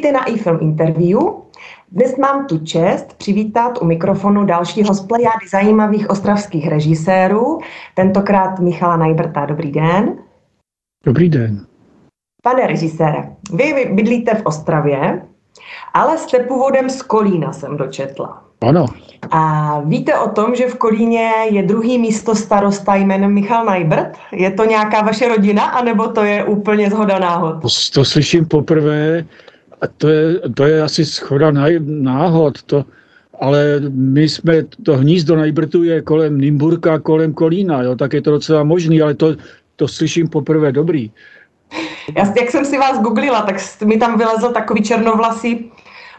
Vítejte na iFilm Interview. Dnes mám tu čest přivítat u mikrofonu dalšího z plejády zajímavých ostravských režisérů, tentokrát Michala Najbrta. Dobrý den. Dobrý den. Pane režisére, vy bydlíte v Ostravě, ale jste původem z Kolína, jsem dočetla. Ano. A víte o tom, že v Kolíně je druhý místo starosta jménem Michal Najbrt? Je to nějaká vaše rodina, anebo to je úplně zhoda náhod? To, to slyším poprvé a to je, to je asi schoda náhod. To, ale my jsme, to hnízdo Najbrtu je kolem Nymburka, kolem Kolína, jo, tak je to docela možný, ale to, to slyším poprvé dobrý. Já, jak jsem si vás googlila, tak mi tam vylezl takový černovlasý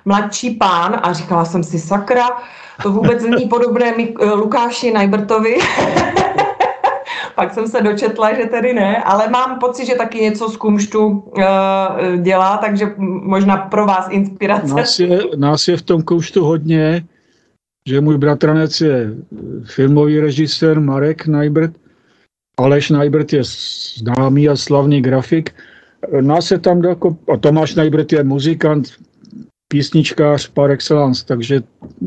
mladší pán a říkala jsem si, sakra, to vůbec není podobné eh, Lukáši Najbrtovi. Pak jsem se dočetla, že tedy ne, ale mám pocit, že taky něco z kumštu uh, dělá, takže možná pro vás inspirace. Nás je, nás je v tom kumštu hodně, že můj bratranec je filmový režisér Marek Najbrt, Aleš Najbrt je známý a slavný grafik. Nás je tam jako, a Tomáš Najbrt je muzikant, písničkář par excellence, takže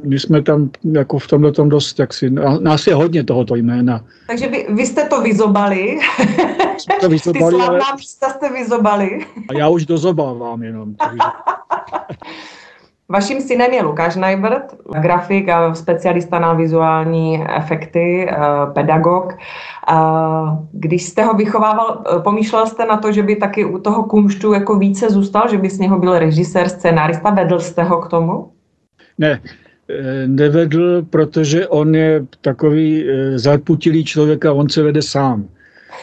my jsme tam jako v tomhle tom dost, jak si, nás je hodně tohoto jména. Takže vy, vy jste to vyzobali. Jsme to vyzobali Ty slavná ale... místa jste vyzobali. A já už dozobávám jenom. Takže... Vaším synem je Lukáš Najbert, grafik a specialista na vizuální efekty, eh, pedagog. Eh, když jste ho vychovával, eh, pomýšlel jste na to, že by taky u toho kumštu jako více zůstal, že by z něho byl režisér, scénárista, vedl jste ho k tomu? Ne, nevedl, protože on je takový zaputilý člověk a on se vede sám.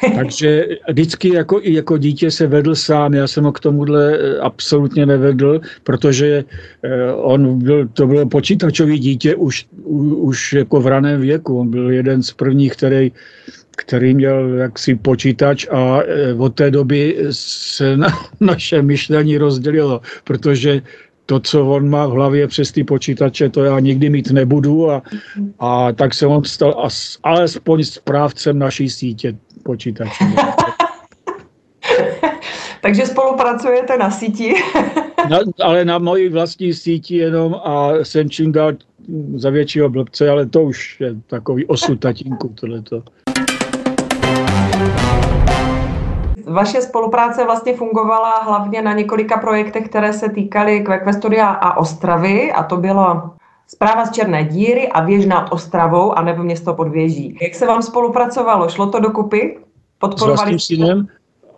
Takže vždycky jako, jako dítě se vedl sám, já jsem ho k tomuhle eh, absolutně nevedl, protože eh, on byl, to bylo počítačový dítě už, už jako v raném věku. On byl jeden z prvních, který, který měl jaksi počítač a eh, od té doby se na, naše myšlení rozdělilo, protože to, co on má v hlavě přes ty počítače, to já nikdy mít nebudu a, a tak se on stal as, alespoň správcem naší sítě počítačů. Takže spolupracujete na síti? na, ale na mojí vlastní síti jenom a jsem čím dál za většího blbce, ale to už je takový osud tatínku tohleto. Vaše spolupráce vlastně fungovala hlavně na několika projektech, které se týkaly Kvekvestoria a Ostravy a to bylo Zpráva z Černé díry a věž nad Ostravou a nebo město pod věží. Jak se vám spolupracovalo? Šlo to dokupy? Podporovali S synem?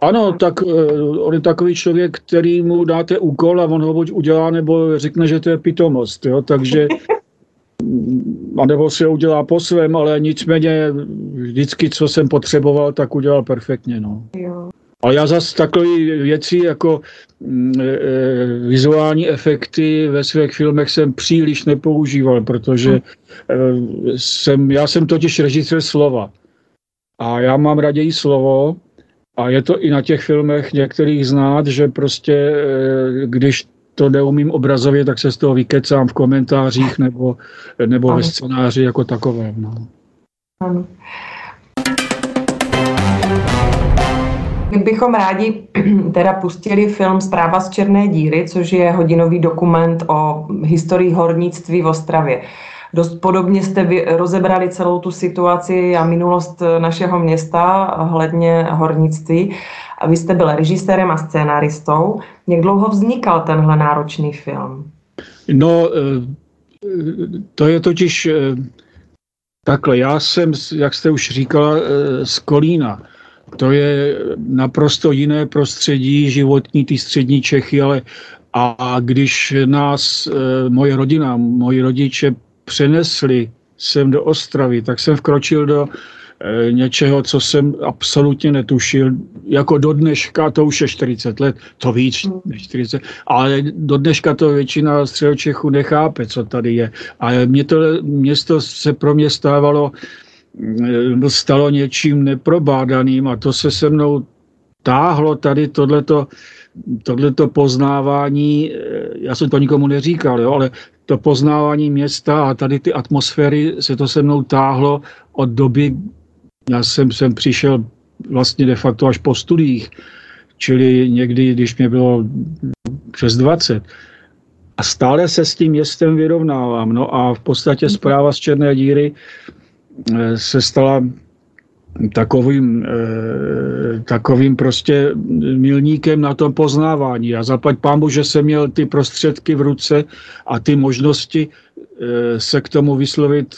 Ano, tak uh, on je takový člověk, který mu dáte úkol a on ho buď udělá, nebo řekne, že to je pitomost. Jo? Takže a nebo si ho udělá po svém, ale nicméně vždycky, co jsem potřeboval, tak udělal perfektně. No. Jo. Ale já zase takové věci jako mm, e, e, vizuální efekty ve svých filmech jsem příliš nepoužíval, protože e, jsem, já jsem totiž režisér slova. A já mám raději slovo a je to i na těch filmech některých znát, že prostě e, když to neumím obrazově, tak se z toho vykecám v komentářích nebo, nebo ve scénáři jako takovém. No. Ano. My bychom rádi teda pustili film Zpráva z Černé díry, což je hodinový dokument o historii hornictví v Ostravě. Dost podobně jste vy rozebrali celou tu situaci a minulost našeho města hledně hornictví. A vy jste byl režisérem a scénáristou. Jak dlouho vznikal tenhle náročný film? No, eh, to je totiž eh, takhle. Já jsem, jak jste už říkala, eh, z Kolína. To je naprosto jiné prostředí životní, ty střední Čechy, ale a když nás moje rodina, moji rodiče přenesli sem do Ostravy, tak jsem vkročil do e, něčeho, co jsem absolutně netušil. Jako do dneška, to už je 40 let, to víc než 40, ale do dneška to většina středočechů nechápe, co tady je. A mě to město se pro mě stávalo, e, stalo něčím neprobádaným a to se se mnou táhlo tady tohleto, tohleto poznávání, e, já jsem to nikomu neříkal, jo, ale to poznávání města a tady ty atmosféry se to se mnou táhlo od doby, já jsem sem přišel vlastně de facto až po studiích, čili někdy, když mě bylo přes 20. A stále se s tím městem vyrovnávám. No a v podstatě zpráva z Černé díry eh, se stala takovým, eh, takovým prostě milníkem na tom poznávání. A zaplať pámu, že jsem měl ty prostředky v ruce a ty možnosti eh, se k tomu vyslovit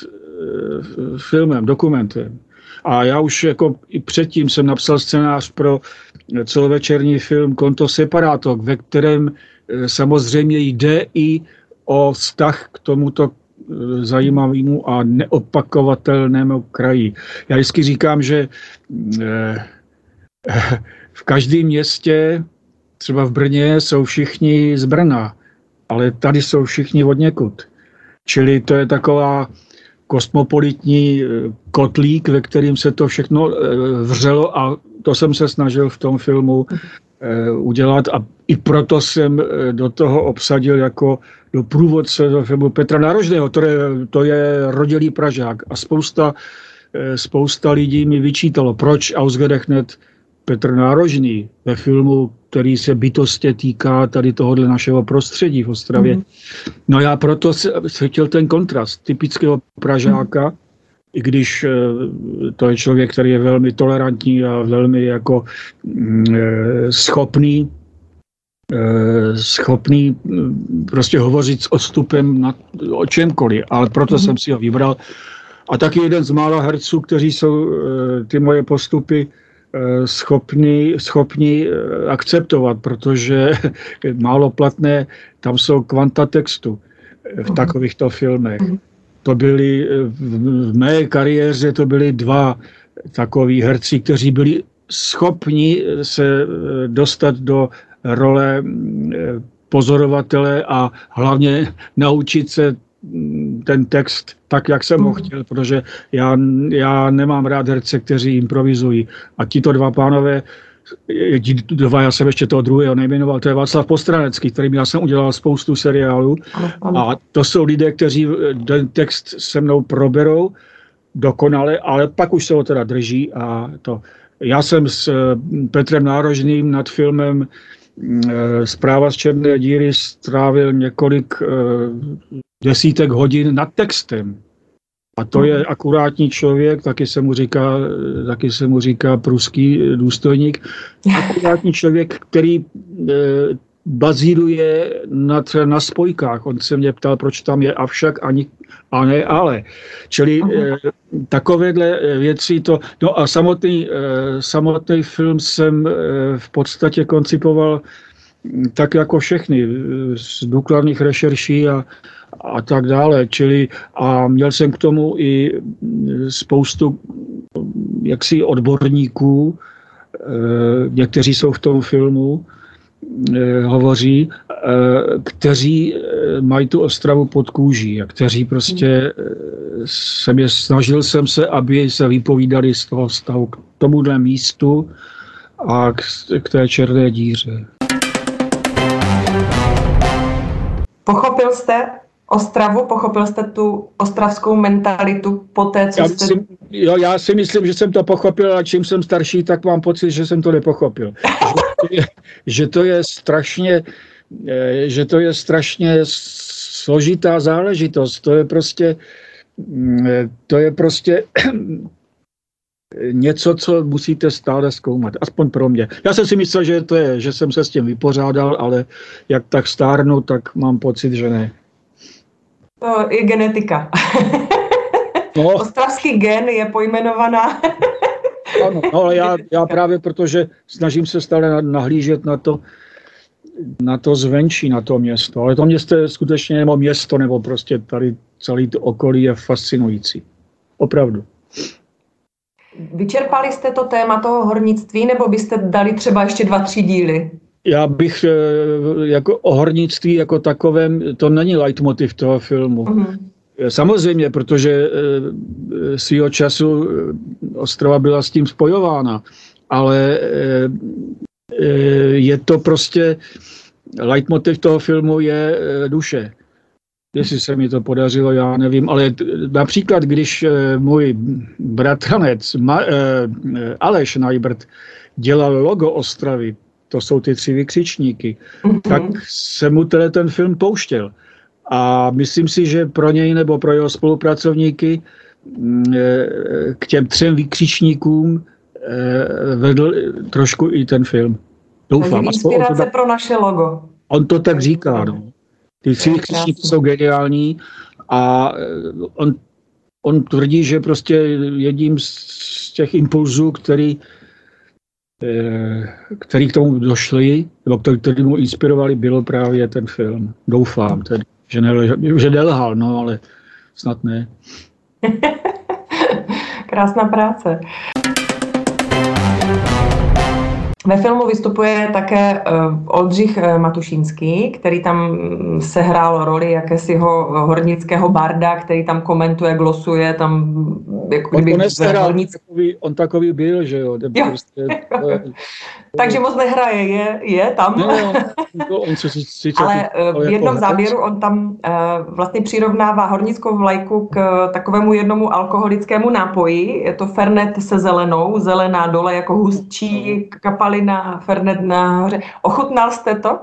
filmem, dokumentem. A já už jako i předtím jsem napsal scénář pro celovečerní film Konto Separato, ve kterém samozřejmě jde i o vztah k tomuto zajímavému a neopakovatelnému kraji. Já vždycky říkám, že e, v každém městě, třeba v Brně, jsou všichni z Brna, ale tady jsou všichni od někud. Čili to je taková kosmopolitní eh, kotlík, ve kterým se to všechno eh, vřelo a to jsem se snažil v tom filmu eh, udělat a i proto jsem do toho obsadil jako do průvodce do filmu Petra Nárožného, to je, to je rodilý Pražák a spousta, spousta lidí mi vyčítalo, proč ausgerechnet Petr Nárožný ve filmu, který se bytostě týká tady tohohle našeho prostředí v Ostravě. Mm. No já proto se chtěl ten kontrast typického Pražáka, mm. I když eh, to je člověk, který je velmi tolerantní a velmi jako mm, eh, schopný eh, schopný mm, prostě hovořit s odstupem na, o čemkoliv, ale proto mm. jsem si ho vybral. A taky jeden z mála herců, kteří jsou ty moje postupy schopni, schopni akceptovat, protože málo platné, tam jsou kvanta textu v takovýchto filmech. Mhm. To byly, v mé kariéře to byly dva takový herci, kteří byli schopni se dostat do role pozorovatele a hlavně naučit se ten text tak, jak jsem ho mhm. chtěl, protože já, já nemám rád herce, kteří improvizují. A tito dva pánové, dva, já jsem ještě toho druhého nejmenoval, to je Václav Postranecký, kterým já jsem udělal spoustu seriálů. A to jsou lidé, kteří ten text se mnou proberou dokonale, ale pak už se ho teda drží a to. Já jsem s Petrem Nárožným nad filmem eh, Zpráva z černé díry strávil několik eh, desítek hodin nad textem. A to je akurátní člověk, taky se mu říká, taky se mu říká pruský důstojník, akurátní člověk, který e, bazíruje na, na spojkách. On se mě ptal, proč tam je avšak ani a ne ale. Čili e, takovéhle věci to... No a samotný, e, samotný film jsem e, v podstatě koncipoval tak jako všechny, z důkladných rešerší a, a tak dále. Čili a měl jsem k tomu i spoustu jaksi odborníků, eh, někteří jsou v tom filmu, eh, hovoří, eh, kteří mají tu Ostravu pod kůží a kteří prostě jsem je, snažil jsem se, aby se vypovídali z toho stavu k tomuhle místu a k, k té černé díře. Pochopil jste, Ostravu? Pochopil jste tu ostravskou mentalitu po té, co já jste... Myslím, jo, já si myslím, že jsem to pochopil a čím jsem starší, tak mám pocit, že jsem to nepochopil. že, to je, že to je strašně eh, že to je strašně složitá záležitost. To je prostě mm, eh, to je prostě něco, co musíte stále zkoumat, aspoň pro mě. Já jsem si myslel, že, to je, že jsem se s tím vypořádal, ale jak tak stárnu, tak mám pocit, že ne. To je genetika. No. Ostravský gen je pojmenovaná. ano, no, ale já, já právě protože snažím se stále nahlížet na to, na to zvenčí, na to město. Ale to město je skutečně nebo město, nebo prostě tady celý to okolí je fascinující. Opravdu. Vyčerpali jste to téma toho hornictví, nebo byste dali třeba ještě dva, tři díly? Já bych eh, jako o hornictví jako takovém, to není leitmotiv toho filmu. Mm. Samozřejmě, protože eh, svýho času Ostrava byla s tím spojována, ale je to prostě, leitmotiv toho filmu je duše. Jestli se mi to podařilo, já nevím, ale například, když můj bratranec Aleš Najbrt dělal logo Ostravy, to jsou ty tři vykřičníky, mm-hmm. tak se mu tenhle ten film pouštěl. A myslím si, že pro něj nebo pro jeho spolupracovníky mm, eh, k těm třem vykřičníkům eh, vedl trošku i ten film. Doufám. Takže inspirace to pro naše logo. On to tak říká. No. Ty tři vykřičníky jsou geniální a eh, on, on tvrdí, že prostě jedním z těch impulzů, který který k tomu došli, nebo který, který mu inspirovali, bylo právě ten film. Doufám tedy. Že, ne, že nelhal, no ale snad ne. Krásná práce. Ve filmu vystupuje také uh, Oldřich uh, Matušínský, který tam mm, sehrál roli jakésiho hornického barda, který tam komentuje, glosuje, tam mm, jako on kdyby hornic... takový, on takový byl, že jo. jo. Prostě, Takže moc nehraje, je, je tam. No, to on se sice Ale uh, v jednom jako záběru on tam uh, vlastně přirovnává hornickou vlajku k takovému jednomu alkoholickému nápoji. Je to Fernet se zelenou, zelená dole jako hustčí kapal na Fernet nahoře. Ochutnal jste to?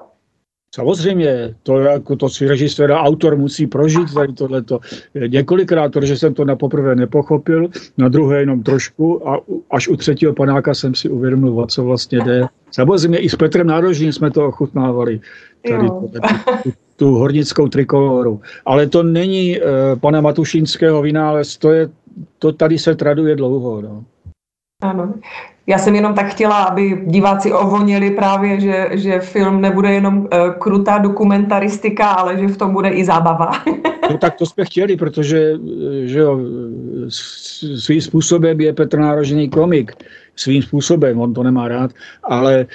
Samozřejmě, to, jako to si režisér a autor musí prožít tady tohleto. Několikrát, protože jsem to na poprvé nepochopil, na druhé jenom trošku a až u třetího panáka jsem si uvědomil, o co vlastně jde. Samozřejmě i s Petrem Nárožným jsme to ochutnávali, tady to, tu, tu hornickou trikoloru. Ale to není uh, pana Matušinského vynález, to, je, to tady se traduje dlouho. No. Ano. Já jsem jenom tak chtěla, aby diváci ovoněli právě, že, že film nebude jenom uh, krutá dokumentaristika, ale že v tom bude i zábava. no tak to jsme chtěli, protože že jo, svým způsobem je Petr Nárožený komik. Svým způsobem, on to nemá rád, ale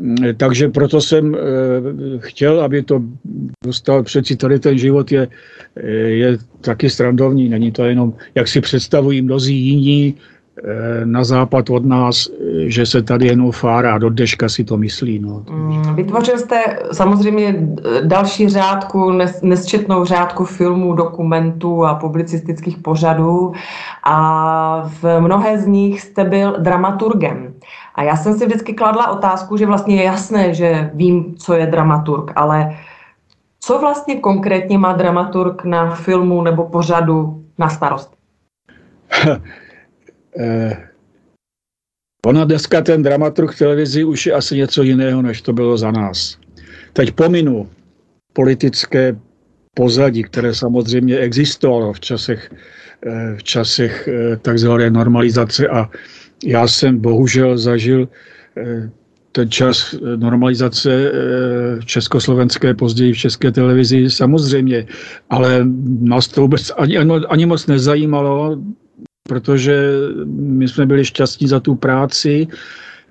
mm, takže proto jsem uh, chtěl, aby to dostal, přeci tady ten život je, je taky strandovní, není to jenom, jak si představují mnozí jiní, Eh, na západ od nás, eh, že se tady jenom fárá, do deška si to myslí. No. Mm, vytvořil jste samozřejmě další řádku, nesčetnou řádku filmů, dokumentů a publicistických pořadů a v mnohé z nich jste byl dramaturgem. A já jsem si vždycky kladla otázku, že vlastně je jasné, že vím, co je dramaturg, ale co vlastně konkrétně má dramaturg na filmu nebo pořadu na starost? eh, ona dneska ten dramaturg televizi už je asi něco jiného, než to bylo za nás. Teď pominu politické pozadí, které samozřejmě existovalo v časech, eh, v časech eh, takzvané normalizace a já jsem bohužel zažil eh, ten čas normalizace v československé, později v české televizi samozřejmě, ale nás to vůbec ani, ani moc nezajímalo protože my jsme byli šťastní za tu práci.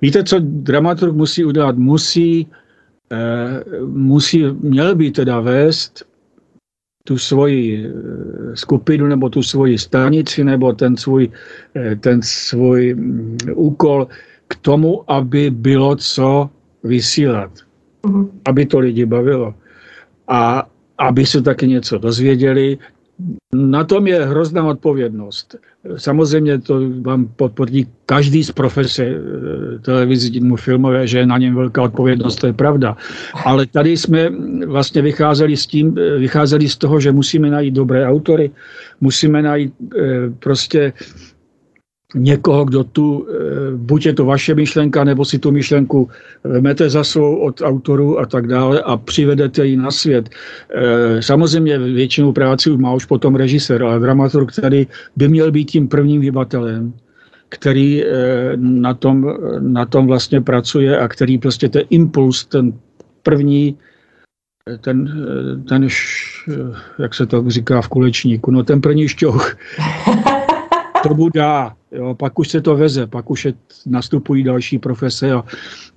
Víte, co dramaturg musí udělat? Musí, eh, musí měl by teda vést tu svoji eh, skupinu nebo tu svoji stanici nebo ten svůj, eh, ten svůj mm, úkol k tomu, aby bylo co vysílat. Mm-hmm. Aby to lidi bavilo. A aby se taky něco dozvěděli, na tom je hrozná odpovědnost. Samozřejmě to vám potvrdí každý z profese eh, televiznímu filmové, že je na něm velká odpovědnost, to je pravda. Ale tady jsme vlastně vycházeli, s tím, eh, vycházeli z toho, že musíme najít dobré autory, musíme najít eh, prostě někoho, kdo tu, eh, buď je to vaše myšlenka, nebo si tu myšlenku vezmete za svou od autorů a tak dále a přivedete ji na svět. Eh, samozřejmě většinou práci má už potom režisér, ale dramaturg který by měl být tím prvním hybatelem, který eh, na tom, na tom vlastně pracuje a který prostě ten impuls, ten první, ten, ten, jak se to říká v kulečníku, no ten první šťouch, tomu dá. Jo, pak už se to veze, pak už je, nastupují další profese a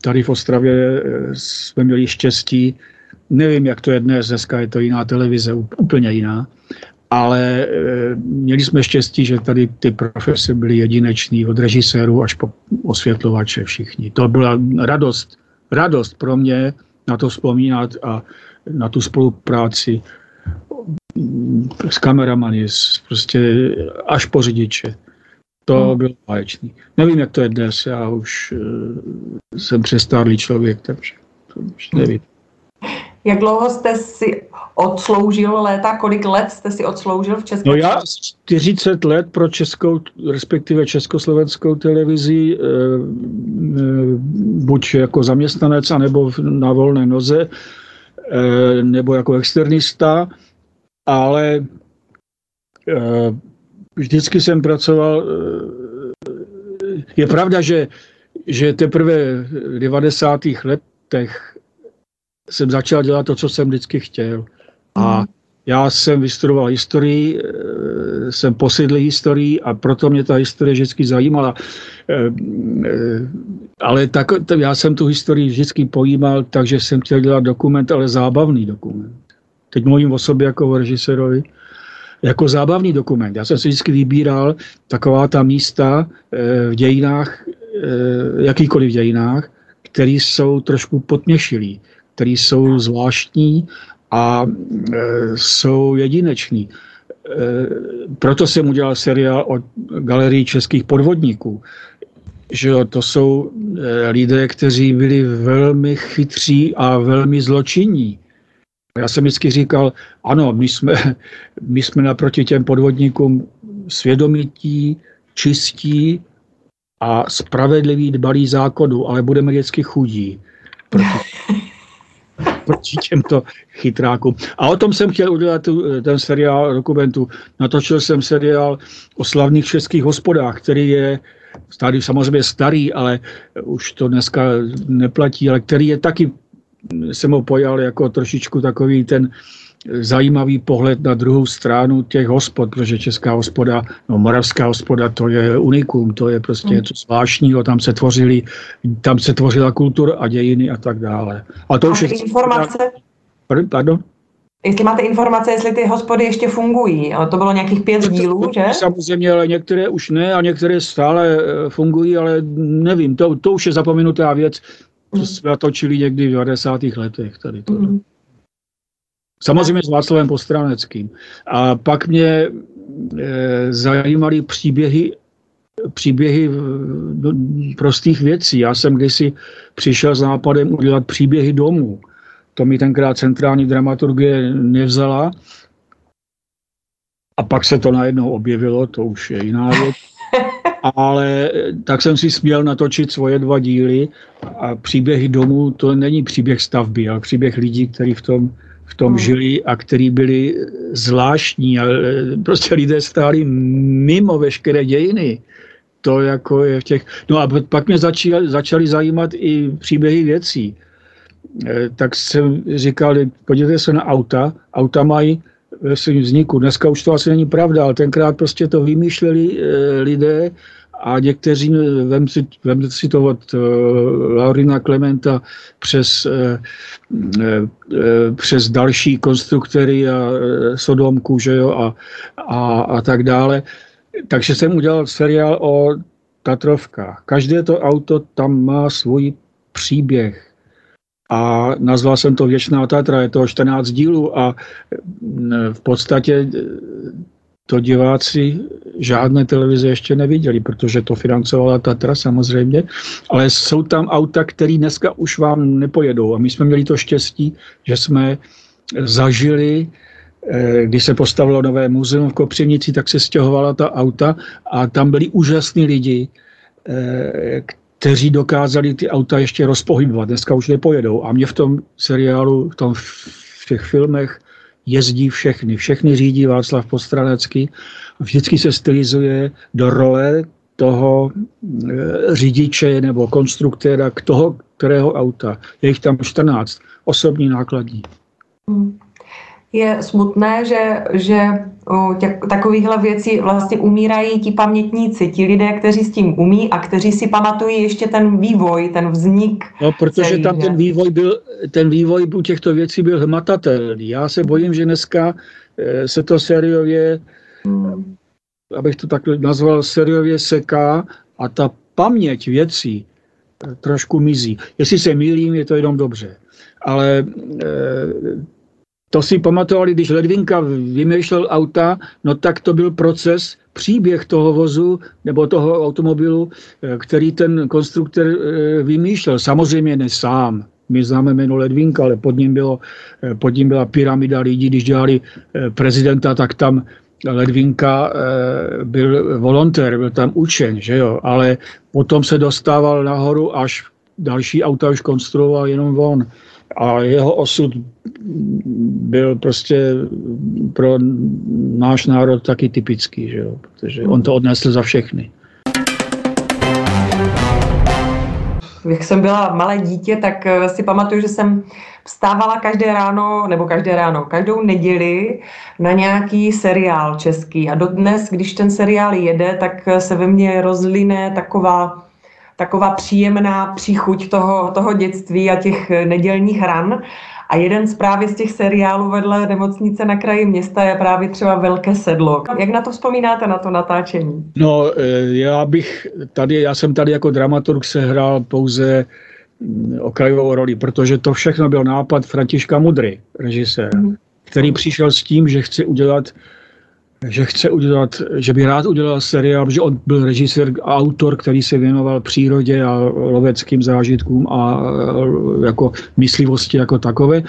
tady v Ostravě eh, jsme měli štěstí. Nevím, jak to je dnes, dneska je to jiná televize, úplně jiná. Ale e, měli jsme štěstí, že tady ty profese byly jedinečný, od režisérů až po osvětlovače všichni. To byla radost, radost pro mě na to vzpomínat a na tu spolupráci s kameramany, prostě až po řidiče. To hmm. bylo báječný. Nevím, jak to je dnes, já už uh, jsem přestárlý člověk, takže to už nevím. Jak dlouho jste si odsloužil léta? Kolik let jste si odsloužil v České No já 40 let pro českou, respektive československou televizi, e, e, buď jako zaměstnanec, anebo na volné noze, e, nebo jako externista, ale e, vždycky jsem pracoval. E, je pravda, že, že teprve v 90. letech jsem začal dělat to, co jsem vždycky chtěl. A hmm. já jsem vystudoval historii, eh, jsem posedlý historii a proto mě ta historie vždycky zajímala. Eh, eh, ale tak, já jsem tu historii vždycky pojímal, takže jsem chtěl dělat dokument, ale zábavný dokument. Teď mluvím o sobě jako o režisérovi. Jako zábavný dokument. Já jsem si vždycky vybíral taková ta místa v dějinách, jakýkoliv dějinách, které jsou trošku potměšilí které jsou zvláštní a e, jsou jedineční. Proto jsem udělal seriál o galerii českých podvodníků. Že jo, to jsou lidé, kteří byli velmi chytří a velmi zločinní. Já jsem vždycky říkal, ano, my jsme, my jsme naproti těm podvodníkům svědomití, čistí a spravedliví dbalí zákonu, ale budeme vždycky chudí. Proti, proti těmto chytrákům. A o tom jsem chtěl udělat tu, ten seriál dokumentu. Natočil jsem seriál o slavných českých hospodách, který je tady samozřejmě starý, ale už to dneska neplatí, ale který je taky, jsem ho pojal jako trošičku takový ten zajímavý pohled na druhou stranu těch hospod, protože česká hospoda, no moravská hospoda, to je unikum, to je prostě něco zvláštního, tam se tvořili, tam se tvořila kultura a dějiny a tak dále. A to už je... informace? Pardon? Jestli máte informace, jestli ty hospody ještě fungují. To bylo nějakých pět dílů, že? Samozřejmě, ale některé už ne a některé stále eh, fungují, ale nevím, to, to už je zapomenutá věc, hmm. jsme točili někdy v 90. letech. Tady to. Mm. Samozřejmě s Václavem Postraneckým. A pak mě e, zajímaly příběhy příběhy no, prostých věcí. Já jsem kdysi přišel s nápadem udělat příběhy domů. To mi tenkrát centrální dramaturgie nevzala. A pak se to najednou objevilo, to už je jiná věc. Ale tak jsem si směl natočit svoje dva díly a příběhy domů, to není příběh stavby, ale příběh lidí, kteří v tom v tom hmm. žili a který byli zvláštní a e, prostě lidé stáli mimo veškeré dějiny. To jako je v těch... No a pak mě začali, začali zajímat i příběhy věcí. Tak jsem říkal, podívejte se na auta. Auta mají ve svém vzniku. Dneska už to asi není pravda, ale tenkrát prostě to vymýšleli e, lidé a někteří, vem si, vem si to od uh, Laurina Klementa přes, uh, uh, přes další konstruktory a uh, Sodomku, že jo, a, a, a tak dále. Takže jsem udělal seriál o Tatrovkách. Každé to auto tam má svůj příběh. A nazval jsem to Věčná Tatra, je to 14 dílů a v podstatě to diváci žádné televize ještě neviděli, protože to financovala Tatra samozřejmě, ale jsou tam auta, které dneska už vám nepojedou. A my jsme měli to štěstí, že jsme zažili, eh, když se postavilo nové muzeum v Kopřivnici, tak se stěhovala ta auta a tam byli úžasní lidi, eh, kteří dokázali ty auta ještě rozpohybovat. Dneska už nepojedou. A mě v tom seriálu, v, tom, v těch filmech jezdí všechny. Všechny řídí Václav Postranecký. Vždycky se stylizuje do role toho eh, řidiče nebo konstruktéra k toho, kterého auta. Je jich tam 14, osobní nákladní. Hmm je smutné, že, že těch, takovýchhle věcí vlastně umírají ti pamětníci, ti lidé, kteří s tím umí a kteří si pamatují ještě ten vývoj, ten vznik. No, protože celý, tam ten vývoj, byl, ten vývoj u těchto věcí byl hmatatelný. Já se bojím, že dneska eh, se to seriově, hmm. abych to tak nazval, seriově seká a ta paměť věcí eh, trošku mizí. Jestli se mýlím, je to jenom dobře. Ale e, to si pamatovali, když Ledvinka vymýšlel auta, no tak to byl proces, příběh toho vozu nebo toho automobilu, eh, který ten konstruktor eh, vymýšlel. Samozřejmě ne sám. My známe jméno Ledvinka, ale pod ním, bylo, eh, pod ním byla pyramida lidí. Když dělali prezidenta, tak tam Ledvinka byl volontér, byl tam učen, že jo? ale potom se dostával nahoru, až další auta už konstruoval jenom on. A jeho osud byl prostě pro náš národ taky typický, že jo? protože on to odnesl za všechny. Jak jsem byla malé dítě, tak eh, si pamatuju, že jsem vstávala každé ráno, nebo každé ráno, každou neděli na nějaký seriál český. A dodnes, když ten seriál jede, tak se ve mně rozline taková taková příjemná příchuť toho, toho dětství a těch nedělních ran. A jeden z právě z těch seriálů vedle nemocnice na kraji města je právě třeba Velké sedlo. Jak na to vzpomínáte, na to natáčení? No, eh, já bych tady, já jsem tady jako dramaturg sehrál pouze mm, okrajovou roli, protože to všechno byl nápad Františka Mudry, režisér, mm. který přišel s tím, že chce udělat že chce udělat, že by rád udělal seriál, že on byl režisér a autor, který se věnoval přírodě a loveckým zážitkům a e, jako myslivosti jako takové.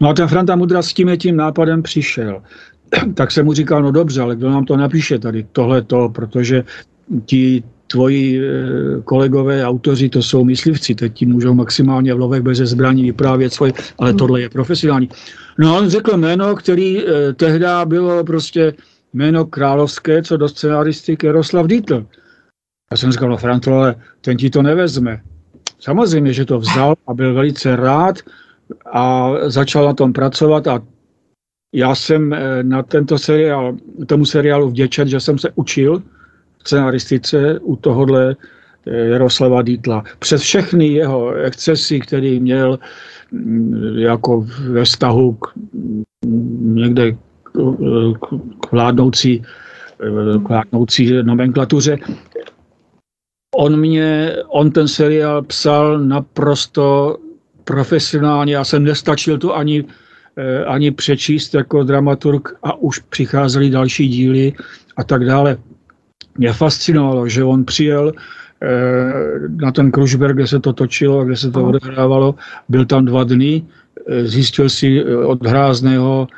No a ten Franta Mudra s tím tím nápadem přišel. Tak jsem mu říkal, no dobře, ale kdo nám to napíše tady, tohle to, protože ti tvoji e, kolegové, autoři, to jsou myslivci, teď ti můžou maximálně v lovech bez zbraní vyprávět svoje, ale tohle je profesionální. No a on řekl jméno, který eh, tehdy bylo prostě jméno královské, co do scenaristiky Jaroslav Dietl. Já jsem říkal, no Franto, ale ten ti to nevezme. Samozřejmě, že to vzal a byl velice rád a začal na tom pracovat a já jsem eh, na tento seriál, tomu seriálu vděčen, že jsem se učil scenaristice u tohohle eh, Jaroslava Dítla. Přes všechny jeho excesy, který měl mm, jako ve vztahu k, mm, někde k vládnoucí, k vládnoucí nomenklatuře. On mě, on ten seriál psal naprosto profesionálně, já jsem nestačil to ani, eh, ani přečíst jako dramaturg a už přicházely další díly a tak dále. Mě fascinovalo, že on přijel eh, na ten Krušberg, kde se to točilo, kde se to odehrávalo, byl tam dva dny, eh, zjistil si od Hrázného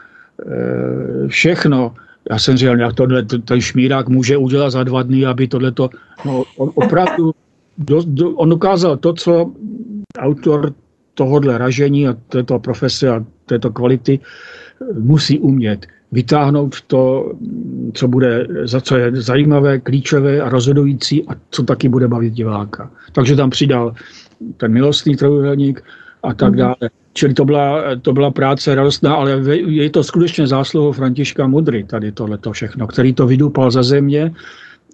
všechno. Já jsem říkal, jak tohle, ten šmírák může udělat za dva dny, aby tohle to, no on opravdu, do, do, on ukázal to, co autor tohohle ražení a této profese a této kvality musí umět. Vytáhnout to, co bude, za co je zajímavé, klíčové a rozhodující a co taky bude bavit diváka. Takže tam přidal ten milostný trojuhelník a tak mhm. dále. Čili to byla, to byla práce radostná, ale je to skutečně zásluhou Františka Mudry, tady tohleto všechno, který to vydupal za země.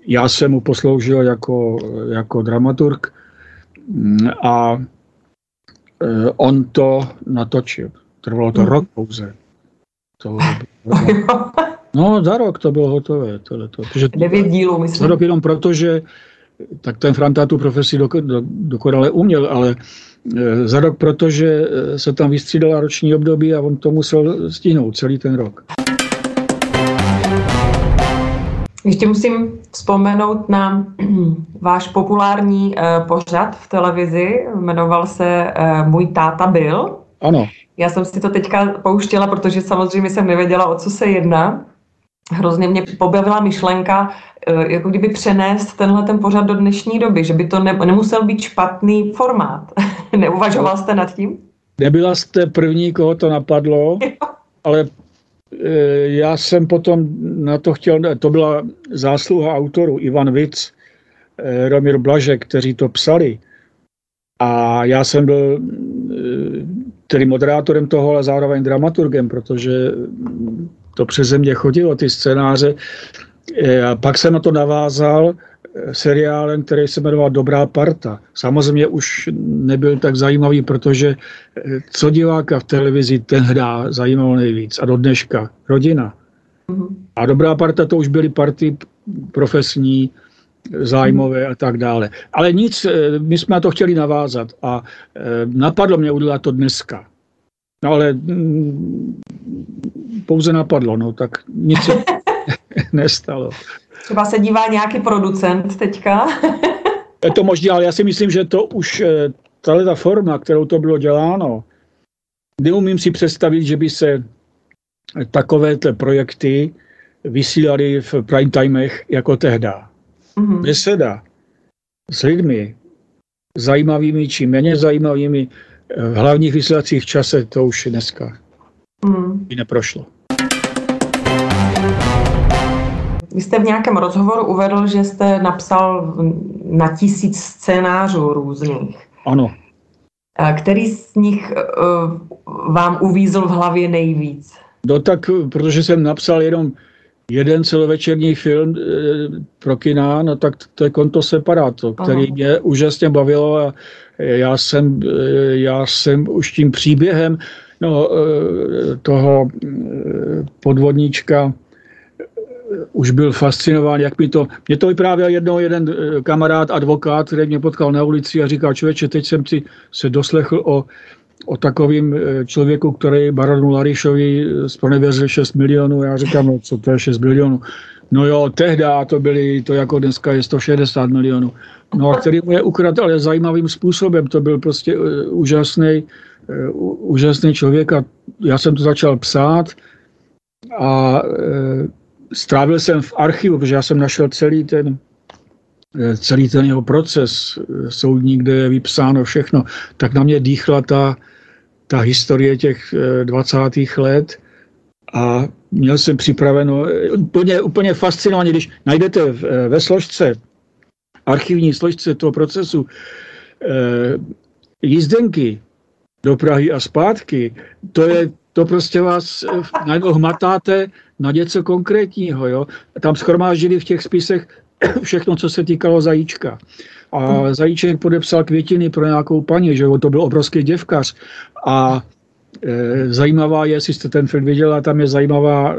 Já jsem mu posloužil jako, jako dramaturg mm, a e, on to natočil. Trvalo to mm. rok pouze. To no, za rok to bylo hotové. Tohleto. Devět dílů, myslím. Za rok jenom proto, že tak ten Franta tu profesi dokonale uměl, ale Eh, za rok, protože eh, se tam vystřídala roční období a on to musel stihnout celý ten rok. Ještě musím vzpomenout na váš populární uh, pořad v televizi, jmenoval se Můj táta byl. Ano. Já jsem si to teďka pouštěla, protože samozřejmě jsem nevěděla, o co se jedná hrozně mě pobavila myšlenka, eh, jako kdyby přenést tenhle ten pořad do dnešní doby, že by to ne, nemusel být špatný formát. Neuvažoval jste nad tím? Nebyla jste první, koho to napadlo, ale eh, já jsem potom na to chtěl, to byla zásluha autorů Ivan Vic, eh, Romir Blažek, kteří to psali. A já jsem byl tedy moderátorem toho, ale zároveň dramaturgem, protože to přes země chodilo, ty scénáře. E, a pak jsem na to navázal e, seriálem, který se jmenoval Dobrá parta. Samozřejmě už nebyl tak zajímavý, protože e, co diváka v televizi ten hrá zajímalo nejvíc. A do dneška rodina. A Dobrá parta to už byly party profesní, zájmové a tak dále. Ale nic, my jsme na to chtěli navázat a napadlo mě udělat to dneska. No ale mm, pouze napadlo, no tak nic se nestalo. Třeba se dívá nějaký producent teďka. Je to možné, ale já si myslím, že to už, eh, tahle ta forma, kterou to bylo děláno, neumím si představit, že by se takovéhle projekty vysílaly v prime timech jako tehda. Mm-hmm. Beseda s lidmi, zajímavými či méně zajímavými eh, v hlavních vysílacích čase, to už dneska mm. by neprošlo. Vy jste v nějakém rozhovoru uvedl, že jste napsal na tisíc scénářů různých. Ano. Který z nich eh, vám uvízl v hlavě nejvíc? No tak, protože jsem napsal jenom jeden celovečerní film e, pro kina, no tak to je konto separáto, který Aha. mě úžasně bavilo a já jsem, e, já jsem už tím příběhem no, toho podvodníčka už byl fascinován, jak mi to... Mě to vyprávěl jednou jeden kamarád, advokát, který mě potkal na ulici a říkal, člověče, teď jsem si se doslechl o o takovým eh, člověku, který baronu Larišovi zpronevěřil 6 milionů. Já říkám, no co to je 6 milionů? No jo, tehdy to byly, to jako dneska je 160 milionů. No a který mu je ukradl, ale zajímavým způsobem. To byl prostě úžasný, úžasný člověk a já jsem to začal psát a strávil jsem v archivu, protože já jsem našel celý ten celý ten jeho proces soudní, kde je vypsáno všechno, tak na mě dýchla ta, ta historie těch 20. Eh, let a měl jsem připraveno úplně, úplně fascinovaně, když najdete eh, ve složce, archivní složce toho procesu eh, jízdenky do Prahy a zpátky, to je, to prostě vás najednou hmatáte na něco konkrétního. Jo? Tam schromáždili v těch spisech všechno, co se týkalo zajíčka. A hmm. zajíček podepsal květiny pro nějakou paní, že to byl obrovský děvkař. A e, zajímavá je, jestli jste ten film viděla, tam je zajímavá e,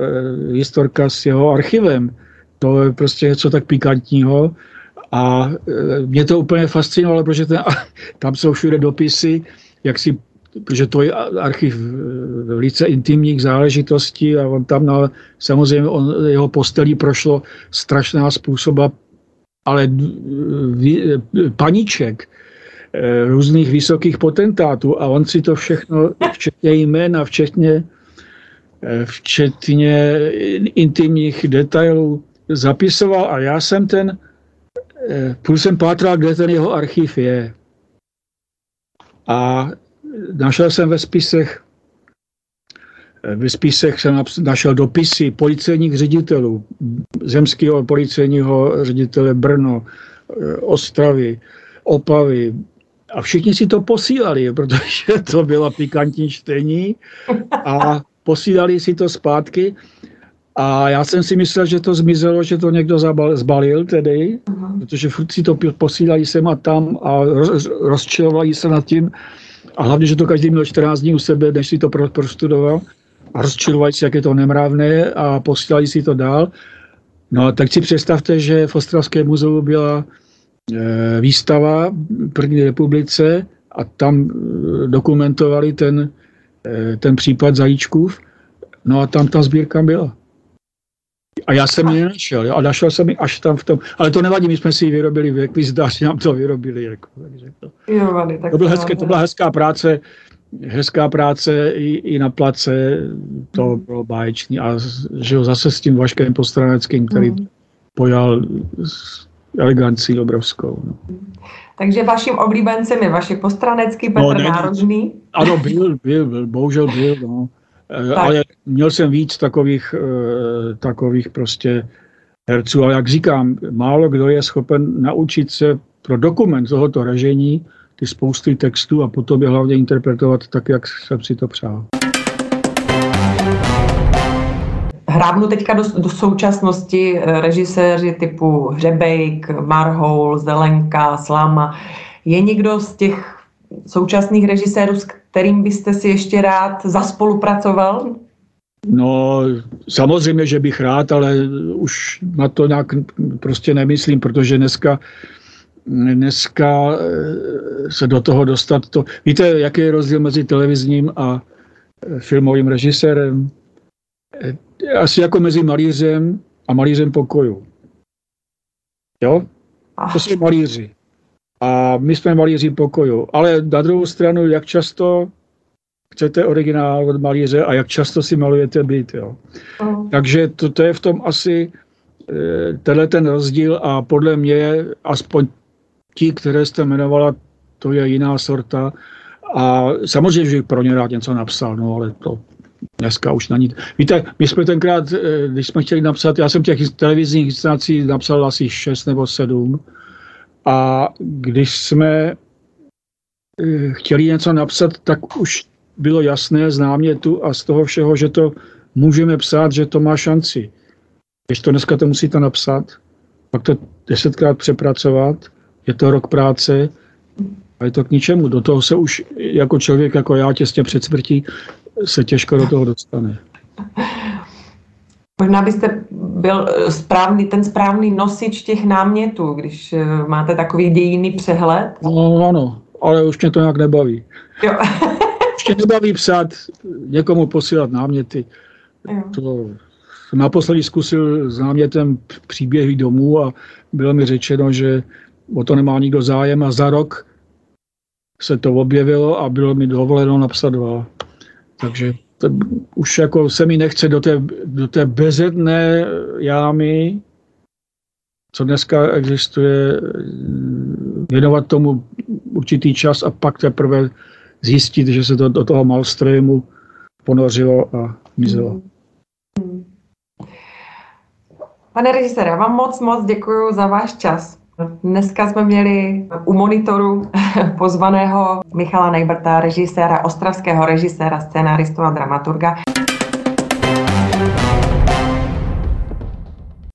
historka s jeho archivem. To je prostě něco tak pikantního. A e, mě to úplně fascinovalo, protože ten, tam jsou všude dopisy, jak si protože to je archiv velice intimních záležitostí a on tam na, samozřejmě on, jeho postelí prošlo strašná způsoba, ale paníček, eh, různých vysokých potentátů a on si to všechno, včetně jména, včetně, eh, včetně intimních detailů zapisoval a já jsem ten, eh, půl jsem pátral, kde ten jeho archiv je. A našel jsem ve spisech, ve spisech jsem našel dopisy policejních ředitelů, zemského policejního ředitele Brno, eh, Ostravy, Opavy, a všichni si to posílali, protože to bylo pikantní čtení a posílali si to zpátky. A já jsem si myslel, že to zmizelo, že to někdo zabal, zbalil tedy, uh-huh. protože furt si to posílali sem a tam a roz, rozčilovali se nad tím, a hlavně, že to každý měl 14 dní u sebe, než si to prostudoval a rozčilovali si, jak je to nemravné a posílali si to dál. No tak si představte, že v Ostravském muzeu byla e, výstava první republice a tam e, dokumentovali ten, e, ten případ Zajíčkův. No a tam ta sbírka byla. A já jsem ji nenašel, a našel jsem ji až tam v tom, ale to nevadí, my jsme si ji vyrobili v ekvizdáři, nám to vyrobili. Jako, takže to, jo, vady, tak to, bylo hezké, to byla hezká práce, hezká práce i, i na place, to mm. bylo báječný a že ho zase s tím Vaškem Postraneckým, který mm. pojal s elegancí obrovskou. No. Takže vaším oblíbencem je Vašek Postranecký, Petr no, ne, Národný? Ano, byl, byl, byl, bohužel byl, no. Eh, tak. Ale měl jsem víc takových, eh, takových prostě herců, ale jak říkám, málo kdo je schopen naučit se pro dokument tohoto režení ty spousty textů a potom je hlavně interpretovat tak, jak jsem si to přál. Hrábnu teďka do, do současnosti eh, režiséři typu Hřebejk, Marhoul, Zelenka, Slama. Je někdo z těch současných režisérů, s kterým byste si ještě rád zaspolupracoval? No, samozřejmě, že bych rád, ale už na to nějak prostě nemyslím, protože dneska, dneska eh, se do toho dostat to... Víte, jaký je rozdíl mezi televizním a filmovým režisérem. Asi jako mezi malířem a malířem pokoju. Jo? To jsou malíři. A my jsme malíři pokoju. Ale na druhou stranu, jak často chcete originál od malíře a jak často si malujete byt. Jo. Takže to, to je v tom asi e, tenhle ten rozdíl a podle mě aspoň ti, které jste jmenovala, to je jiná sorta. A samozřejmě, že pro ně rád něco napsal, no ale to dneska už na ní. Víte, my jsme tenkrát, e, když jsme chtěli napsat, já jsem těch televizních inscenací napsal asi šest nebo sedm. A když jsme e, chtěli něco napsat, tak už bylo jasné z námětu a z toho všeho, že to můžeme psát, že to má šanci. Když to dneska to musíte napsat, pak to desetkrát přepracovat, je to rok práce a je to k ničemu. Do toho se už jako člověk, jako já, těsně před smrtí, se těžko do toho dostane. Možná byste byl správný, ten správný nosič těch námětů, když eh, máte takový dějinný přehled. No, ano, ale už mě to nějak nebaví. Jo. ještě nebaví psát, někomu posílat náměty. To jsem naposledy zkusil s námětem příběhy domů a bylo mi řečeno, že o to nemá nikdo zájem a za rok se to objevilo a bylo mi dovoleno napsat dva. Takže to, už jako se mi nechce do té, do té bezedné jámy, co dneska existuje, věnovat tomu určitý čas a pak teprve zjistit, že se to do toho Malstreamu ponořilo a mizelo. Pane režisére, já vám moc, moc děkuji za váš čas. Dneska jsme měli u monitoru pozvaného Michala Nejbrta, režiséra, ostravského režiséra, scénáristu a dramaturga.